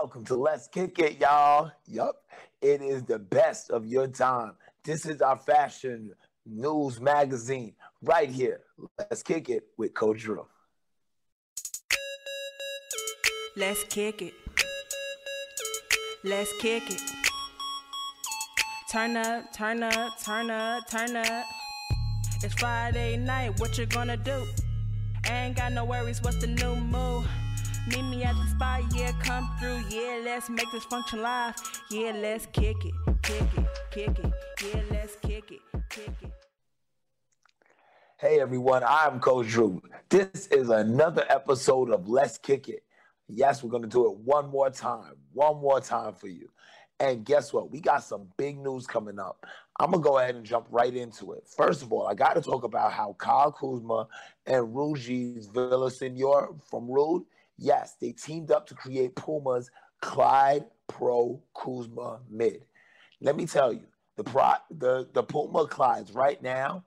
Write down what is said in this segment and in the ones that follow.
Welcome to Let's Kick It, y'all. Yup, it is the best of your time. This is our fashion news magazine right here. Let's kick it with Coach Drew. Let's kick it. Let's kick it. Turn up, turn up, turn up, turn up. It's Friday night, what you gonna do? Ain't got no worries, what's the new move? Meet me at the spot, yeah, come through, yeah, let's make this function live. Yeah, let's kick it, kick it, kick it, yeah, let's kick it, kick it. Hey everyone, I'm Coach Drew. This is another episode of Let's Kick It. Yes, we're gonna do it one more time, one more time for you. And guess what? We got some big news coming up. I'm gonna go ahead and jump right into it. First of all, I got to talk about how Kyle Kuzma and Ruggies Villasenor from Rhude, yes, they teamed up to create Puma's Clyde Pro Kuzma mid. Let me tell you, the pro, the the Puma Clydes right now.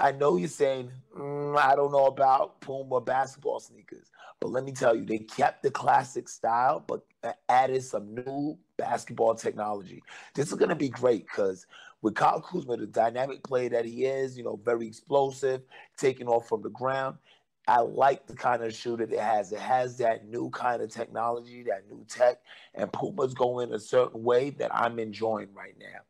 I know you're saying mm, I don't know about Puma basketball sneakers, but let me tell you, they kept the classic style, but added some new basketball technology. This is going to be great because with Kyle Kuzma, the dynamic player that he is, you know, very explosive, taking off from the ground. I like the kind of shoe that it has. It has that new kind of technology, that new tech, and Puma's going a certain way that I'm enjoying right now.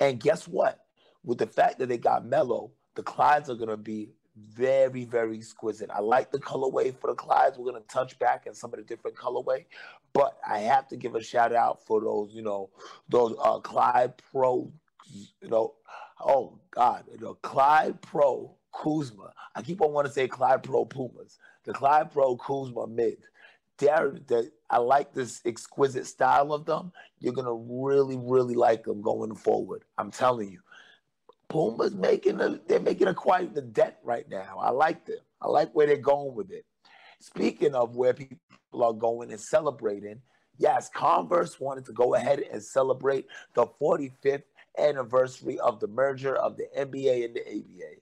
And guess what? With the fact that they got Melo, the Clydes are going to be very, very exquisite. I like the colorway for the Clydes. We're going to touch back in some of the different colorway, but I have to give a shout out for those, you know, those uh, Clyde Pro you know, oh God, know, Clyde Pro Kuzma. I keep on wanting to say Clyde Pro Pumas. The Clyde Pro Kuzma mid. They're, they're, I like this exquisite style of them. You're gonna really, really like them going forward. I'm telling you. Puma's making a they're making a quite the dent right now. I like them. I like where they're going with it. Speaking of where people are going and celebrating, yes, Converse wanted to go ahead and celebrate the 45th anniversary of the merger of the NBA and the ABA.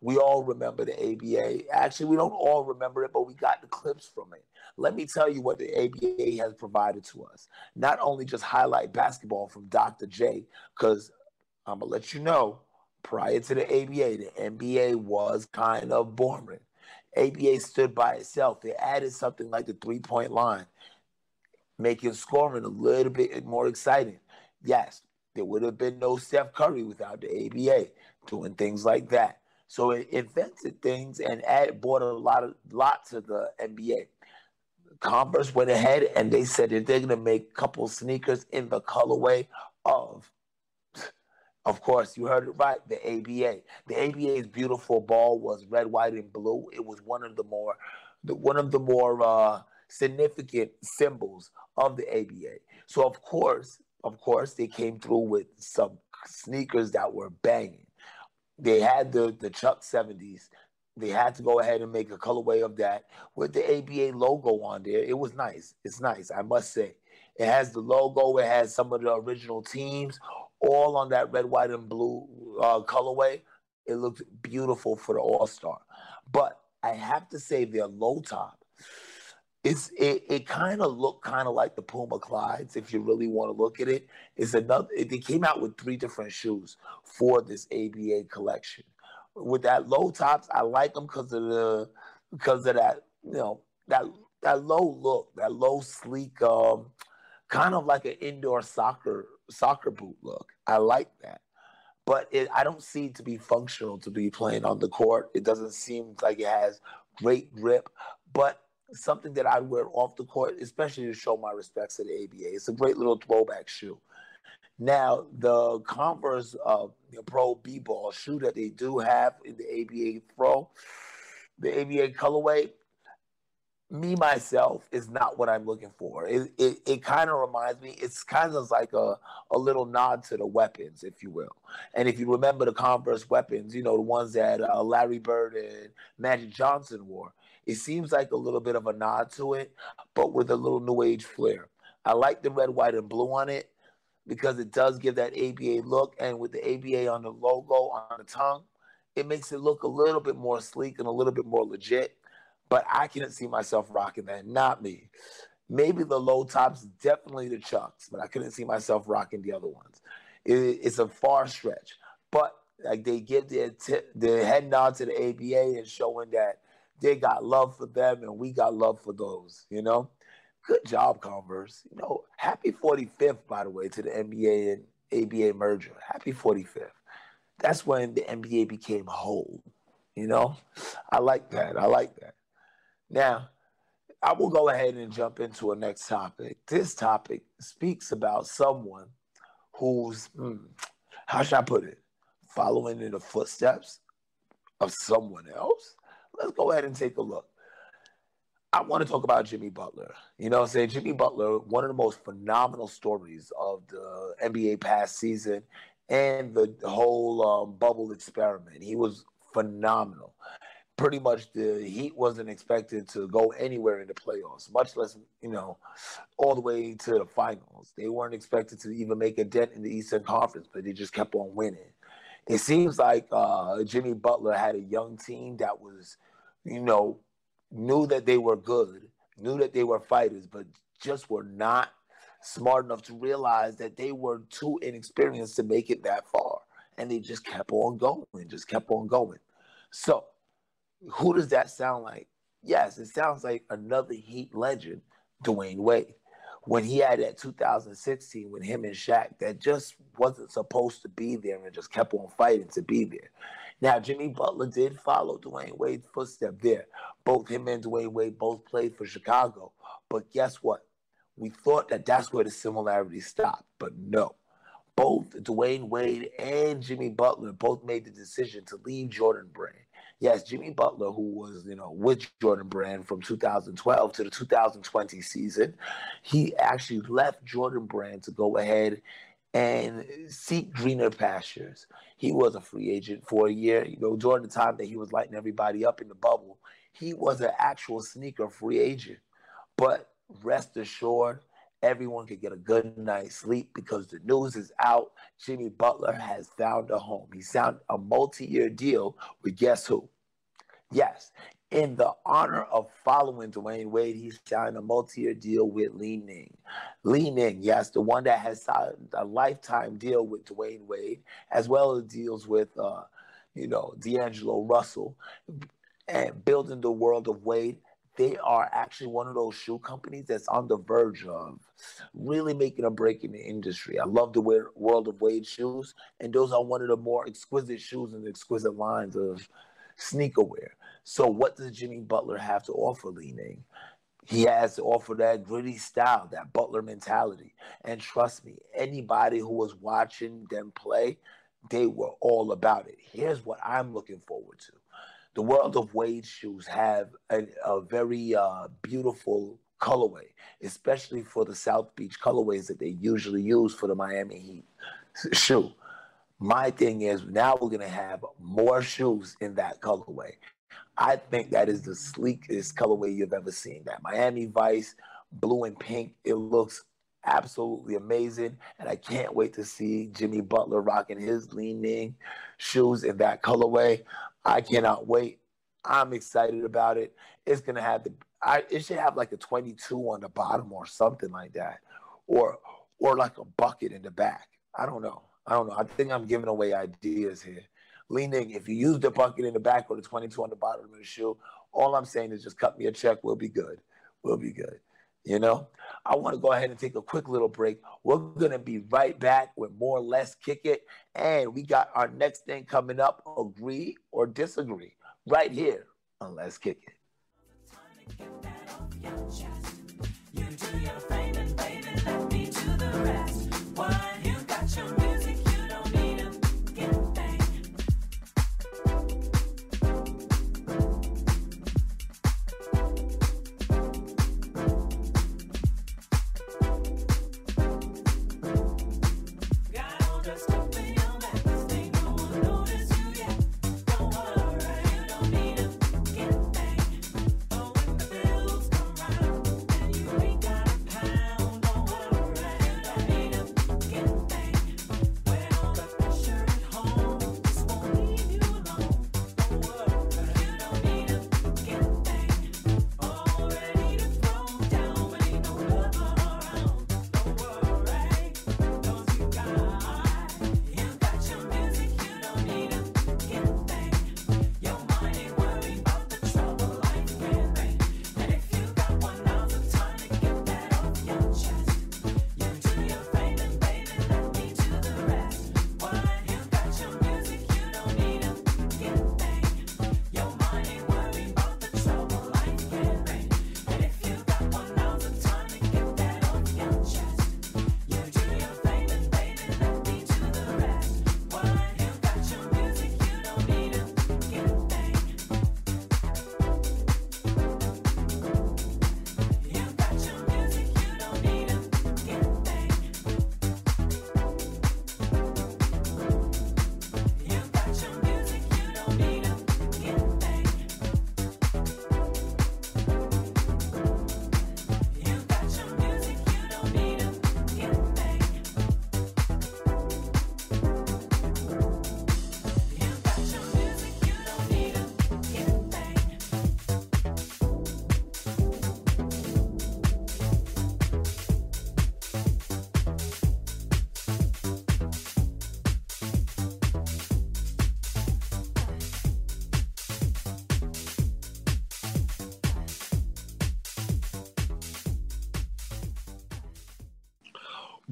We all remember the ABA. Actually, we don't all remember it, but we got the clips from it. Let me tell you what the ABA has provided to us. Not only just highlight basketball from Dr. J, because I'm going to let you know, prior to the ABA, the NBA was kind of boring. ABA stood by itself. They added something like the three point line, making scoring a little bit more exciting. Yes, there would have been no Steph Curry without the ABA doing things like that. So it invented things and added, brought a lot of lot to the NBA. Converse went ahead and they said that they're going to make a couple sneakers in the colorway of, of course, you heard it right, the ABA. The ABA's beautiful ball was red, white, and blue. It was one of the more, the, one of the more uh, significant symbols of the ABA. So of course, of course, they came through with some sneakers that were banging. They had the the Chuck 70s. They had to go ahead and make a colorway of that with the ABA logo on there. It was nice. It's nice, I must say. It has the logo. It has some of the original teams, all on that red, white, and blue uh, colorway. It looked beautiful for the All Star. But I have to say, their low top it's it, it kind of looked kind of like the Puma Clydes if you really want to look at it. It's another. It, they came out with three different shoes for this ABA collection. With that low tops, I like them because of the because of that you know that that low look, that low sleek, um, kind of like an indoor soccer soccer boot look. I like that but it, I don't see it to be functional to be playing on the court. It doesn't seem like it has great grip, but something that I wear off the court, especially to show my respects to the ABA. It's a great little throwback shoe. Now, the Converse uh, the Pro B Ball shoe that they do have in the ABA Pro, the ABA colorway, me myself is not what I'm looking for. It it, it kind of reminds me. It's kind of like a a little nod to the weapons, if you will. And if you remember the Converse weapons, you know the ones that uh, Larry Bird and Magic Johnson wore. It seems like a little bit of a nod to it, but with a little new age flair. I like the red, white, and blue on it because it does give that ABA look. And with the ABA on the logo on the tongue, it makes it look a little bit more sleek and a little bit more legit. But I can't see myself rocking that. Not me. Maybe the low tops, definitely the Chucks, but I couldn't see myself rocking the other ones. It, it's a far stretch, but like they give their t- their head nod to the ABA and showing that they got love for them and we got love for those. You know, good job, Converse. You know, happy 45th by the way to the NBA and ABA merger. Happy 45th. That's when the NBA became whole. You know, I like that. I like that. Now, I will go ahead and jump into a next topic. This topic speaks about someone who's, hmm, how should I put it, following in the footsteps of someone else. Let's go ahead and take a look. I want to talk about Jimmy Butler. You know, say Jimmy Butler, one of the most phenomenal stories of the NBA past season and the whole um, bubble experiment. He was phenomenal. Pretty much the Heat wasn't expected to go anywhere in the playoffs, much less, you know, all the way to the finals. They weren't expected to even make a dent in the Eastern Conference, but they just kept on winning. It seems like uh, Jimmy Butler had a young team that was, you know, knew that they were good, knew that they were fighters, but just were not smart enough to realize that they were too inexperienced to make it that far. And they just kept on going, just kept on going. So, who does that sound like? Yes, it sounds like another Heat legend, Dwyane Wade. When he had that 2016 with him and Shaq, that just wasn't supposed to be there and just kept on fighting to be there. Now, Jimmy Butler did follow Dwyane Wade's footstep there. Both him and Dwyane Wade both played for Chicago. But guess what? We thought that that's where the similarities stopped, but no both Dwyane Wade and Jimmy Butler both made the decision to leave Jordan Brand. Yes, Jimmy Butler, who was, you know, with Jordan Brand from 2012 to the 2020 season, he actually left Jordan Brand to go ahead and seek greener pastures. He was a free agent for a year. You know, during the time that he was lighting everybody up in the bubble, he was an actual sneaker free agent. But rest assured, everyone could get a good night's sleep because the news is out. Jimmy Butler has found a home. He signed a multi-year deal with guess who? Yes, in the honor of following Dwyane Wade, he signed a multi-year deal with Li Ning. Ning, yes, the one that has signed a lifetime deal with Dwyane Wade, as well as deals with, uh, you know, D'Angelo Russell, and building the world of Wade they are actually one of those shoe companies that's on the verge of really making a break in the industry. I love the wear, World of Wade shoes, and those are one of the more exquisite shoes and exquisite lines of sneaker wear. So, what does Jimmy Butler have to offer, Li Ning? He has to offer that gritty style, that Butler mentality. And trust me, anybody who was watching them play, they were all about it. Here's what I'm looking forward to the World of Wade shoes have a, a very uh, beautiful colorway, especially for the South Beach colorways that they usually use for the Miami Heat shoe. My thing is now we're gonna have more shoes in that colorway. I think that is the sleekest colorway you've ever seen. That Miami Vice, blue and pink, it looks absolutely amazing. And I can't wait to see Jimmy Butler rocking his Li Ning shoes in that colorway. I cannot wait. I'm excited about it. It's gonna have the I it should have like a 22 on the bottom or something like that. Or or like a bucket in the back. I don't know. I don't know. I think I'm giving away ideas here. Li Ning, if you use the bucket in the back or the 22 on the bottom of the shoe, all I'm saying is just cut me a check. We'll be good. We'll be good. You know, I want to go ahead and take a quick little break. We're going to be right back with more Let's Kick It. And we got our next thing coming up agree or disagree right here on Let's Kick It. Why?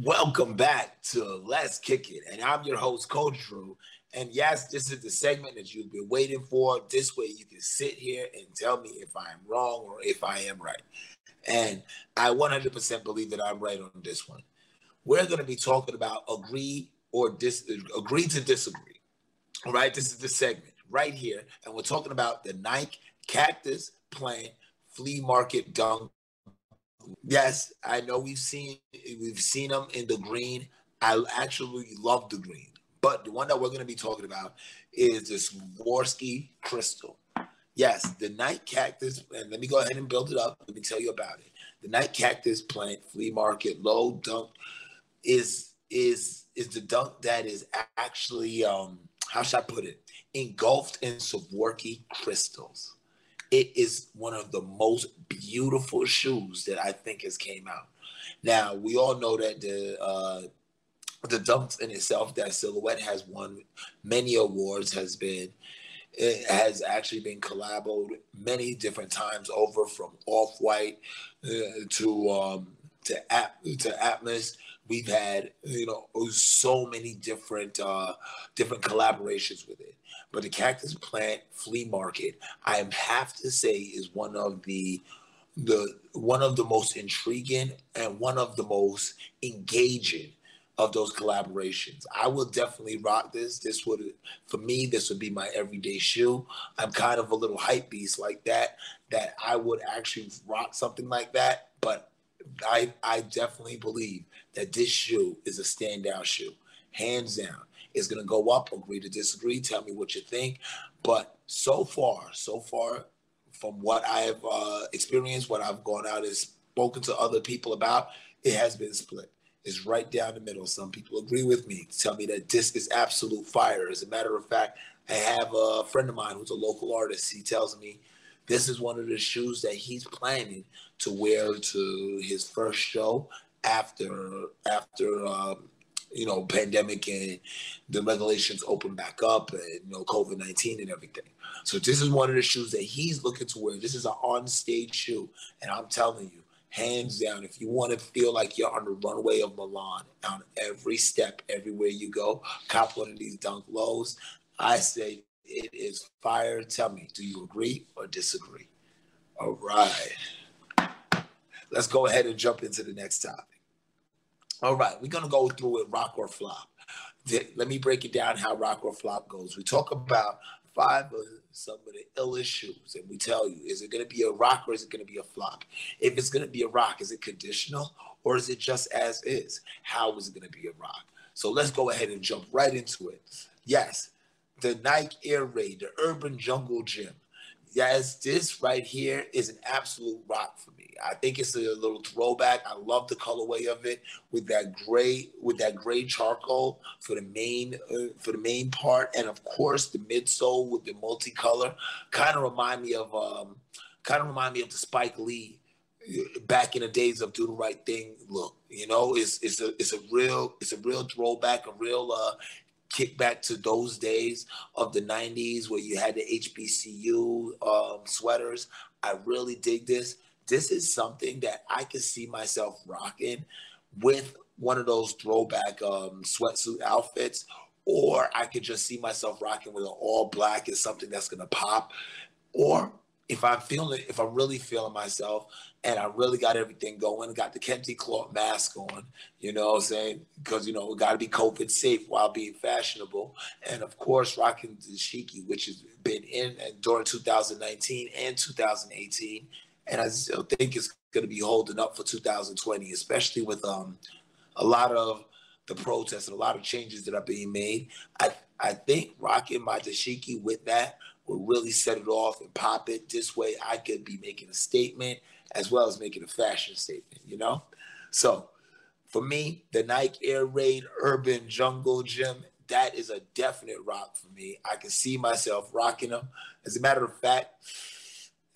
Welcome back to Let's Kick It. And I'm your host, Coach Drew. And yes, this is the segment that you've been waiting for. This way you can sit here and tell me if I'm wrong or if I am right. And I 100% believe that I'm right on this one. We're going to be talking about agree or dis- agree to disagree. All right, this is the segment right here. And we're talking about the Nike Cactus Plant Flea Market Dunk Yes, I know we've seen we've seen them in the green. I actually love the green, but the one that we're going to be talking about is this Swarovski crystal. Yes, the Nike cactus, and let me go ahead and build it up. Let me tell you about it. The Nike cactus plant flea market low dunk is is is the dunk that is actually um how should I put it engulfed in Swarovski crystals it is one of the most beautiful shoes that I think has came out. Now we all know that the uh, the dunks in itself, that silhouette has won many awards, has been it has actually been collaborated many different times over from Off White uh, to um, to At- to Atmos. We've had you know so many different uh, different collaborations with it. But the Cactus Plant Flea Market, I have to say, is one of the the one of the most intriguing and one of the most engaging of those collaborations. I will definitely rock this. This would, for me, this would be my everyday shoe. I'm kind of a little hype beast like that, that I would actually rock something like that. But I, I definitely believe that this shoe is a standout shoe, hands down is going to go up. Agree to disagree. Tell me what you think. But so far, so far, from what I've uh, experienced, what I've gone out and spoken to other people about, it has been split. It's right down the middle. Some people agree with me, tell me that this is absolute fire. As a matter of fact, I have a friend of mine who's a local artist. He tells me this is one of the shoes that he's planning to wear to his first show after after um, you know, pandemic and the regulations open back up and, you know, COVID 19 and everything. So this is one of the shoes that he's looking to wear. This is an on stage shoe. And I'm telling you, hands down, if you want to feel like you're on the runway of Milan on every step, everywhere you go, cop one of these dunk lows. I say it is fire. Tell me, do you agree or disagree? All right. Let's go ahead and jump into the next topic. All right, we're gonna go through it rock or flop. Let me break it down how rock or flop goes. We talk about five of some of the illest shoes, and we tell you, is it gonna be a rock or is it gonna be a flop? If it's gonna be a rock, is it conditional or is it just as is? How is it gonna be a rock? So let's go ahead and jump right into it. Yes, the Nike Air Raid, the Urban Jungle Gym. Yes, this right here is an absolute rock for. I think it's a little throwback. I love the colorway of it with that gray with that gray charcoal for the main uh, for the main part, and of course the midsole with the multicolor. Kind of remind me of um, kind of remind me of the Spike Lee uh, back in the days of do the right thing look you know it's it's a it's a real it's a real throwback a real uh kick back to those days of the 90s where you had the hbcu um, sweaters i really dig this this is something that I could see myself rocking with one of those throwback um, sweatsuit outfits, or I could just see myself rocking with an all black is something that's gonna pop, or if I'm feeling, if I'm really feeling myself and I really got everything going, got the Kente cloth mask on, you know what I'm saying? Because, you know, we got to be COVID safe while being fashionable. And of course, rocking the Shiki, which has been in during 2019 and 2018 and I still think it's going to be holding up for 2020, especially with um, a lot of the protests and a lot of changes that are being made. I I think rocking my dashiki with that will really set it off and pop it. This way, I could be making a statement as well as making a fashion statement. You know, so for me, the Nike Air Raid Urban Jungle Gym. That is a definite rock for me. I can see myself rocking them. As a matter of fact,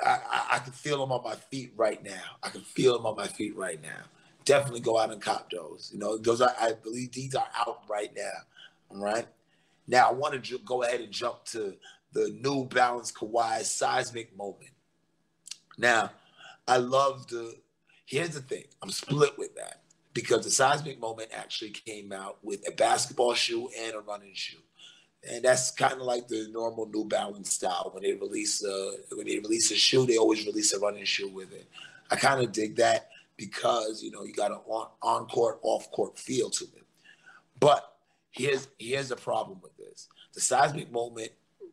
I, I, can feel them on my feet right now. I can feel them on my feet right now. Definitely go out and cop those. You know, those are, I believe these are out right now. All right. Now I want to ju- go ahead and jump to the New Balance Kawhi seismic moment. Now, I love the. Here's the thing. I'm split with that. because the seismic moment actually came out with a basketball shoe and a running shoe. And that's kind of like the normal New Balance style. When they release a when they release a shoe, they always release a running shoe with it. I kind of dig that because you know you got an on, on court, off court feel to it. But here's here's the problem with this: the seismic moment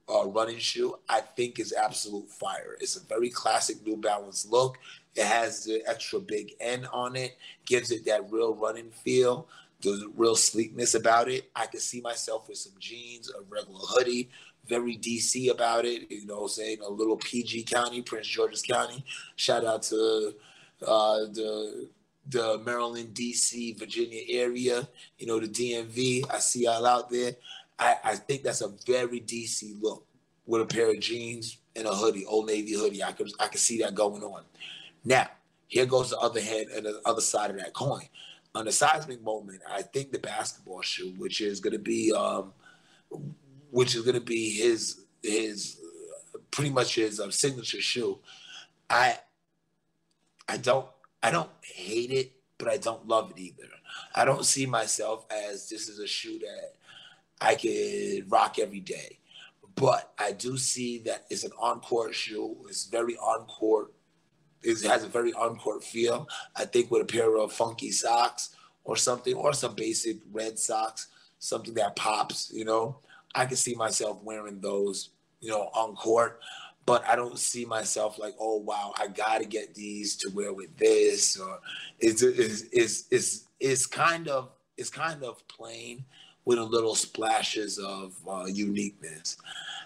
uh, running shoe, I think, is absolute fire. It's a very classic New Balance look. It has the extra big N on it, gives it that real running feel, the real sleekness about it. I can see myself with some jeans, a regular hoodie, very DC about it, you know, saying a little PG County, Prince George's County. Shout out to uh, the the Maryland, DC, Virginia area, you know, the DMV. I see y'all out there. I, I think that's a very DC look with a pair of jeans and a hoodie, old navy hoodie. I could I could see that going on. Now, here goes the other hand and the other side of that coin. On the seismic moment, I think the basketball shoe, which is going to be, um, which is going to be his his pretty much his uh, signature shoe. I I don't I don't hate it, but I don't love it either. I don't see myself as this is a shoe that I could rock every day. But I do see that it's an on-court shoe. It's very on-court it has a very on-court feel. I think with a pair of funky socks or something, or some basic red socks, something that pops, you know, I can see myself wearing those, you know, on court. But I don't see myself like, oh wow, I gotta get these to wear with this, or it's is is is is kind of it's kind of plain with a little splashes of uh, uniqueness.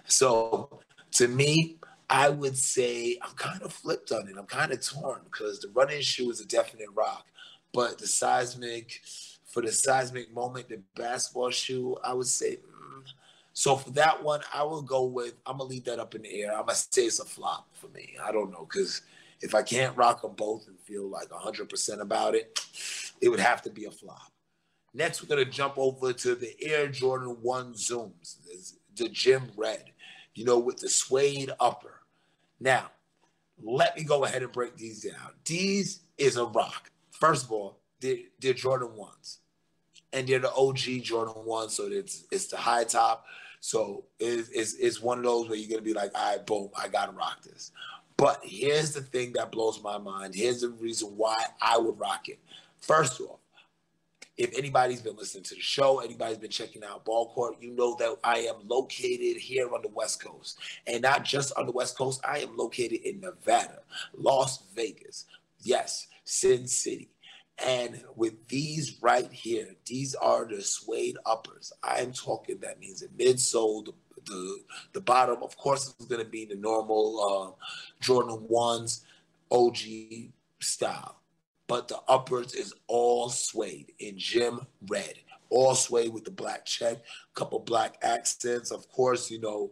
So to me, I would say I'm kind of flipped on it. I'm kind of torn because the running shoe is a definite rock, but the seismic, for the seismic moment, the basketball shoe, I would say. Mm. So for that one, I will go with. I'm gonna leave that up in the air. I'm gonna say it's a flop for me. I don't know because if I can't rock them both and feel like 100% about it, it would have to be a flop. Next, we're gonna jump over to the Air Jordan One Zooms, the Gym Red. You know, with the suede upper now, let me go ahead and break these down. These is a rock. First of all, they're, they're Jordan 1s. And they're the OG Jordan 1s, so it's it's the high top. So it's, it's, it's one of those where you're to be like, all right, boom, I got to rock this. But here's the thing that blows my mind. Here's the reason why I would rock it. First off, if anybody's been listening to the show, anybody's been checking out Ball Court, you know that I am located here on the West Coast. And not just on the West Coast, I am located in Nevada, Las Vegas, yes, Sin City. And with these right here, these are the suede uppers. I'm talking that means the midsole, the the, the bottom, of course, is going to be the normal uh, Jordan ones, OG style but the uppers is all suede in gym red, all suede with the black check, a couple black accents. Of course, you know,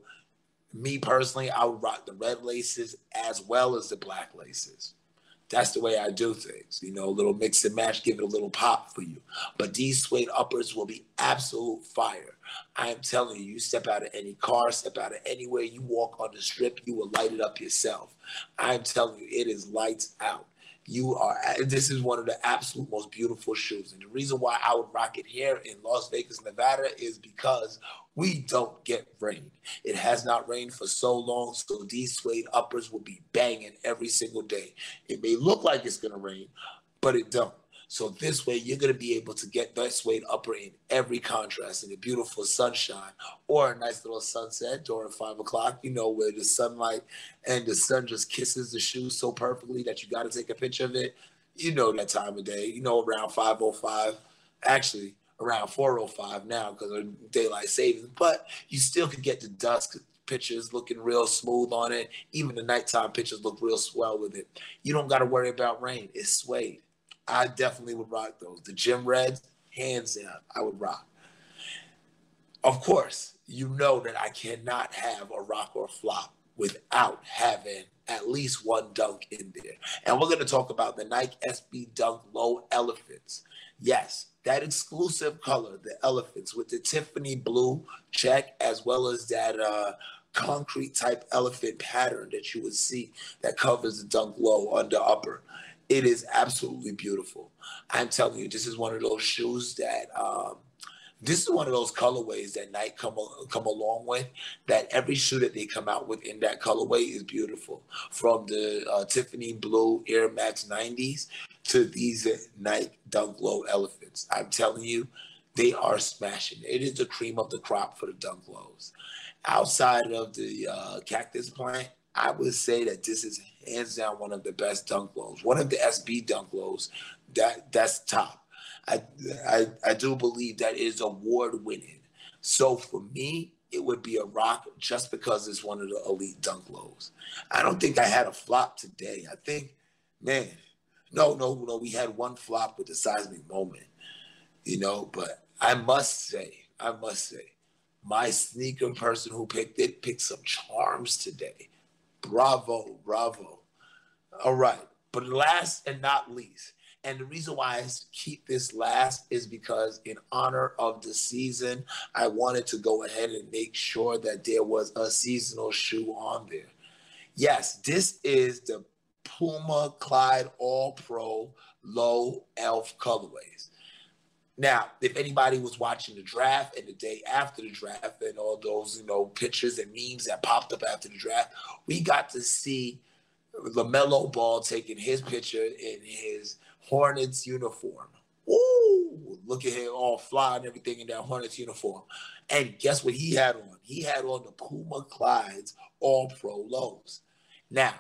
me personally, I would rock the red laces as well as the black laces. That's the way I do things. You know, a little mix and match, give it a little pop for you. But these suede uppers will be absolute fire. I am telling you, you step out of any car, step out of anywhere, you walk on the strip, you will light it up yourself. I'm telling you, it is lights out you are this is one of the absolute most beautiful shoes. And the reason why i would rock it here in las vegas nevada is because we don't get rain. It has not rained for so long so these suede uppers will be banging every single day. It may look like it's going to rain but it don't so this way, you're going to be able to get that suede upper in every contrast in a beautiful sunshine or a nice little sunset during five o'clock, you know, where the sunlight and the sun just kisses the shoes so perfectly that you got to take a picture of it. You know that time of day, you know, around 505, actually around 405 now because of daylight savings, but you still can get the dusk pictures looking real smooth on it. Even the nighttime pictures look real swell with it. You don't got to worry about rain. It's suede. I definitely would rock those. The Gym Reds, hands down, I would rock. Of course, you know that I cannot have a rock or flop without having at least one dunk in there. And we're going to talk about the Nike SB Dunk Low Elephants. Yes, that exclusive color, the elephants with the Tiffany blue check, as well as that uh, concrete type elephant pattern that you would see that covers the dunk low under upper It is absolutely beautiful. I'm telling you, this is one of those shoes that um, this is one of those colorways that Nike come come along with. That every shoe that they come out with in that colorway is beautiful. From the uh, Tiffany Blue Air Max 90s to these Nike Dunk Low Elephants. I'm telling you, they are smashing. It is the cream of the crop for the Dunk Lows. Outside of the uh, cactus plant, I would say that this is hands down one of the best dunk lows. One of the SB dunk lows that that's top. I I, I do believe that is award winning. So for me, it would be a rock just because it's one of the elite dunk lows. I don't think I had a flop today. I think, man, no, no, no. We had one flop with the seismic moment, you know. But I must say, I must say, my sneaker person who picked it picked some charms today. Bravo, bravo. All right. But last and not least, and the reason why I keep this last is because, in honor of the season, I wanted to go ahead and make sure that there was a seasonal shoe on there. Yes, this is the Puma Clyde All Pro Low Elf colorways. Now, if anybody was watching the draft and the day after the draft and all those, you know, pictures and memes that popped up after the draft, we got to see LaMelo Ball taking his picture in his Hornets uniform. Ooh, look at him all fly and everything in that Hornets uniform. And guess what he had on? He had on the Puma Clydes All Pro Lows. Now,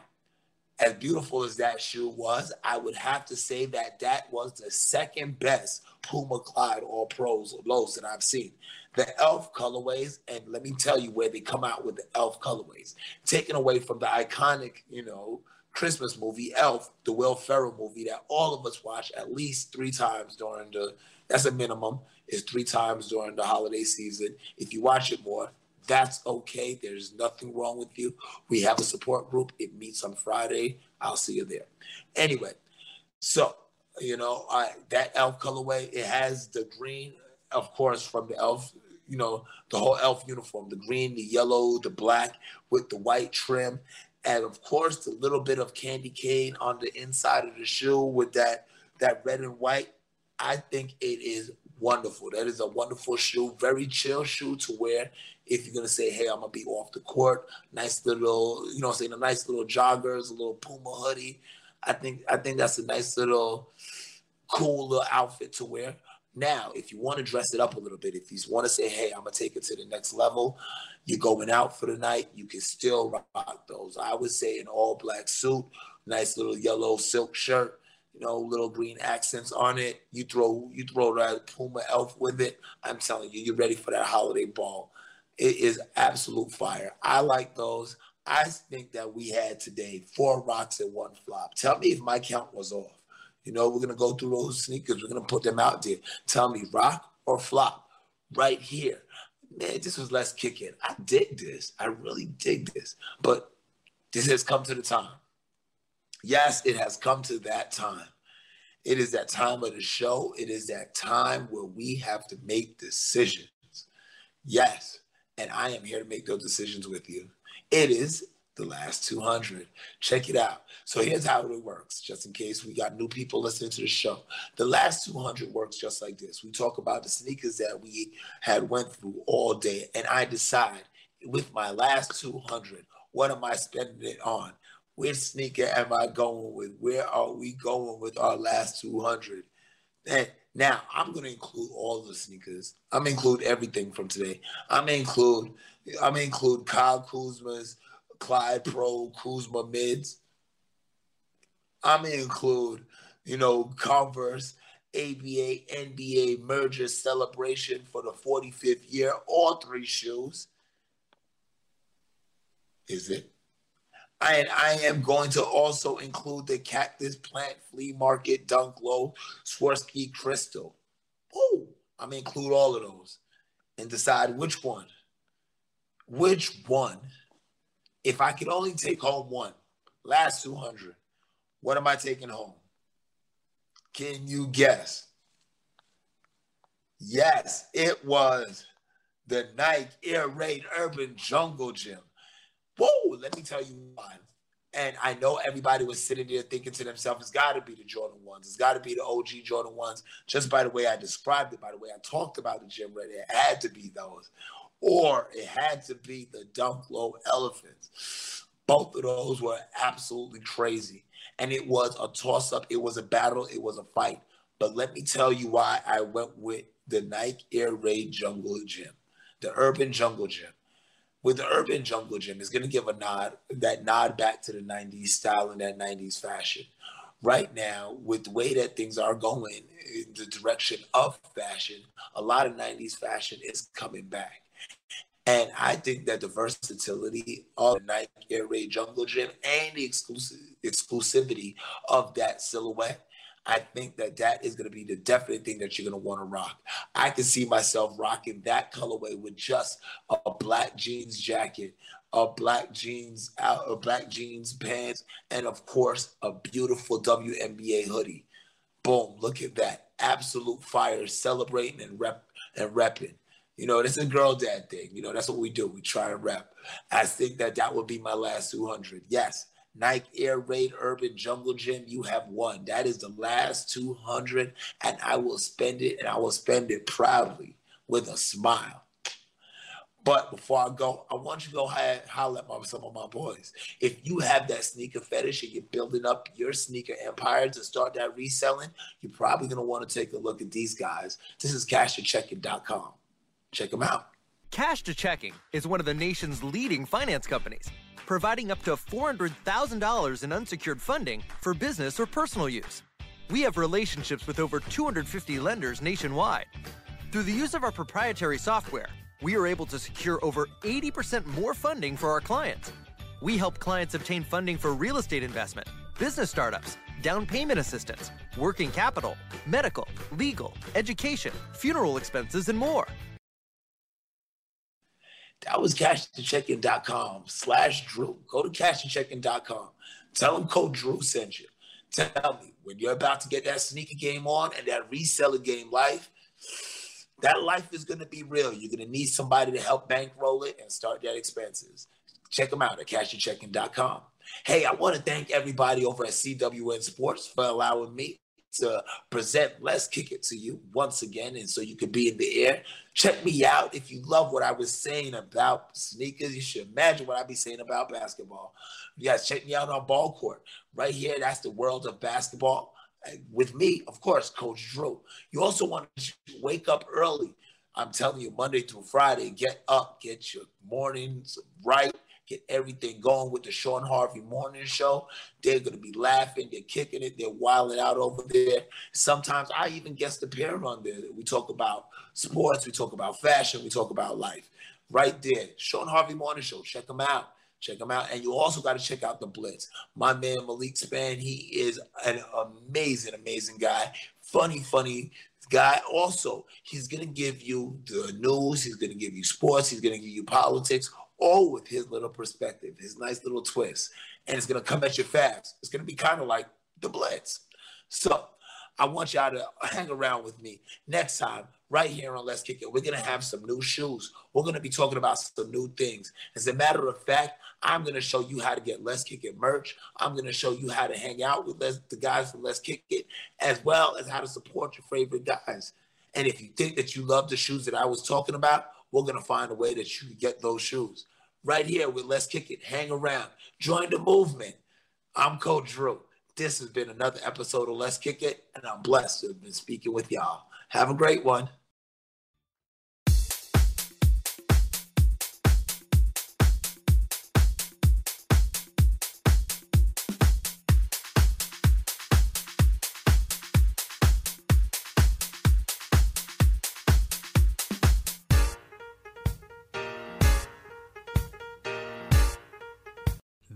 as beautiful as that shoe was, I would have to say that that was the second best Puma Clyde All Pros lows that I've seen. The Elf colorways, and let me tell you where they come out with the Elf colorways, taken away from the iconic, you know, Christmas movie Elf, the Will Ferrell movie that all of us watch at least three times during the. That's a minimum. Is three times during the holiday season. If you watch it more, that's okay. There's nothing wrong with you. We have a support group. It meets on Friday. I'll see you there. Anyway, so you know I, that elf colorway. It has the green, of course, from the elf. You know the whole elf uniform: the green, the yellow, the black with the white trim, and of course the little bit of candy cane on the inside of the shoe with that that red and white. I think it is wonderful. That is a wonderful shoe, very chill shoe to wear if you're gonna say, hey, I'm gonna be off the court, nice little, you know, I'm saying a nice little joggers, a little Puma hoodie. I think I think that's a nice little cool little outfit to wear. Now, if you want to dress it up a little bit, if you want to say, hey, I'm gonna take it to the next level, you're going out for the night, you can still rock those. I would say an all black suit, nice little yellow silk shirt, you know, little green accents on it. You throw you throw that Puma elf with it. I'm telling you, you're ready for that holiday ball. It is absolute fire. I like those. I think that we had today four rocks and one flop. Tell me if my count was off. You know, we're gonna go through those sneakers. We're gonna put them out there. Tell me rock or flop right here. Man, this was less kicking. I dig this. I really dig this. But this has come to the time. Yes, it has come to that time. It is that time of the show. It is that time where we have to make decisions. Yes, and I am here to make those decisions with you. It is the last 200. Check it out. So here's how it works, just in case we got new people listening to the show. The last 200 works just like this. We talk about the sneakers that we had went through all day, and I decide with my last 200, what am I spending it on? Which sneaker am I going with? Where are we going with our last 200? And now I'm going to include all the sneakers. I'm to include everything from today. I'm to include I'm to include Kyle Kuzma's Clyde Pro Kuzma mids. I'm to include, you know, Converse ABA NBA merger celebration for the 45th year. All three shoes. Is it? And I am going to also include the Cactus Plant Flea Market Dunk Low Swarovski Crystal. Oh, I'm to include all of those and decide which one. Which one? If I could only take home one, last 200, what am I taking home? Can you guess? Yes, it was the Nike Air Raid Urban Jungle Gym. Whoa, let me tell you why. And I know everybody was sitting there thinking to themselves, it's got to be the Jordan ones. It's got to be the OG Jordan ones. Just by the way I described it, by the way I talked about the gym right it had to be those. Or it had to be the Dunk Low Elephants. Both of those were absolutely crazy. And it was a toss up, it was a battle, it was a fight. But let me tell you why I went with the Nike Air Raid Jungle Gym, the Urban Jungle Gym with the urban jungle gym is going to give a nod that nod back to the 90s style and that 90s fashion. Right now with the way that things are going in the direction of fashion a lot of 90s fashion is coming back. And I think that the versatility of the Nike Air Raid Jungle Gym and the exclusive exclusivity of that silhouette I think that that is going to be the definite thing that you're going to want to rock. I can see myself rocking that colorway with just a black jeans jacket, a black jeans out, a black jeans pants, and of course a beautiful WNBA hoodie. Boom! Look at that, absolute fire, celebrating and rep and repping. You know, it's a girl dad thing. You know, that's what we do. We try to rep. I think that that would be my last 200. Yes, Nike Air Raid Urban Jungle Gym, you have won. That is the last 200, and I will spend it, and I will spend it proudly with a smile. But before I go, I want you to go holler at my, some of my boys. If you have that sneaker fetish and you're building up your sneaker empire to start that reselling, you're probably going to want to take a look at these guys. This is cashtochecking.com. Check them out. Cash to Checking is one of the nation's leading finance companies providing up to $400,000 in unsecured funding for business or personal use. We have relationships with over 250 lenders nationwide. Through the use of our proprietary software, we are able to secure over 80% more funding for our clients. We help clients obtain funding for real estate investment, business startups, down payment assistance, working capital, medical, legal, education, funeral expenses, and more. That was cashtocheckin.com slash Drew. Go to cashtocheckin.com. Tell them code Drew sent you. Tell me when you're about to get that sneaker game on and that reseller game life, that life is going to be real. You're going to need somebody to help bankroll it and start that expenses. Check them out at cashtocheckin.com. Hey, I want to thank everybody over at CWN Sports for allowing me to present Let's Kick It to you once again, and so you could be in the air. Check me out if you love what I was saying about sneakers. You should imagine what I'd be saying about basketball. You guys check me out on Ball Court right here. That's the world of basketball with me, of course, Coach Drew. You also want to wake up early. I'm telling you, Monday through Friday, get up, get your mornings right get everything going with the Sean Harvey Morning Show. They're going to be laughing, they're kicking it, they're wilding out over there. Sometimes I even guest appear on there. We talk about sports, we talk about fashion, we talk about life. Right there, Sean Harvey Morning Show. Check them out. Check them out. And you also got to check out the Blitz. My man Malik Span, he is an amazing, amazing guy. Funny, funny guy. Also, he's going to give you the news, he's going to give you sports, he's going to give you politics, all with his little perspective, his nice little twist. And it's going to come at you fast. It's going to be kind of like the Blitz. So I want y'all to hang around with me next time, right here on Let's Kick It. We're going to have some new shoes. We're going to be talking about some new things. As a matter of fact, I'm going to show you how to get Let's Kick It merch. I'm going to show you how to hang out with the guys from Let's Kick It, as well as how to support your favorite guys. And if you think that you love the shoes that I was talking about, we're going to find a way that you can get those shoes right here with Let's Kick It. Hang around. Join the movement. I'm Coach Drew. This has been another episode of Let's Kick It, and I'm blessed to have been speaking with y'all. Have a great one.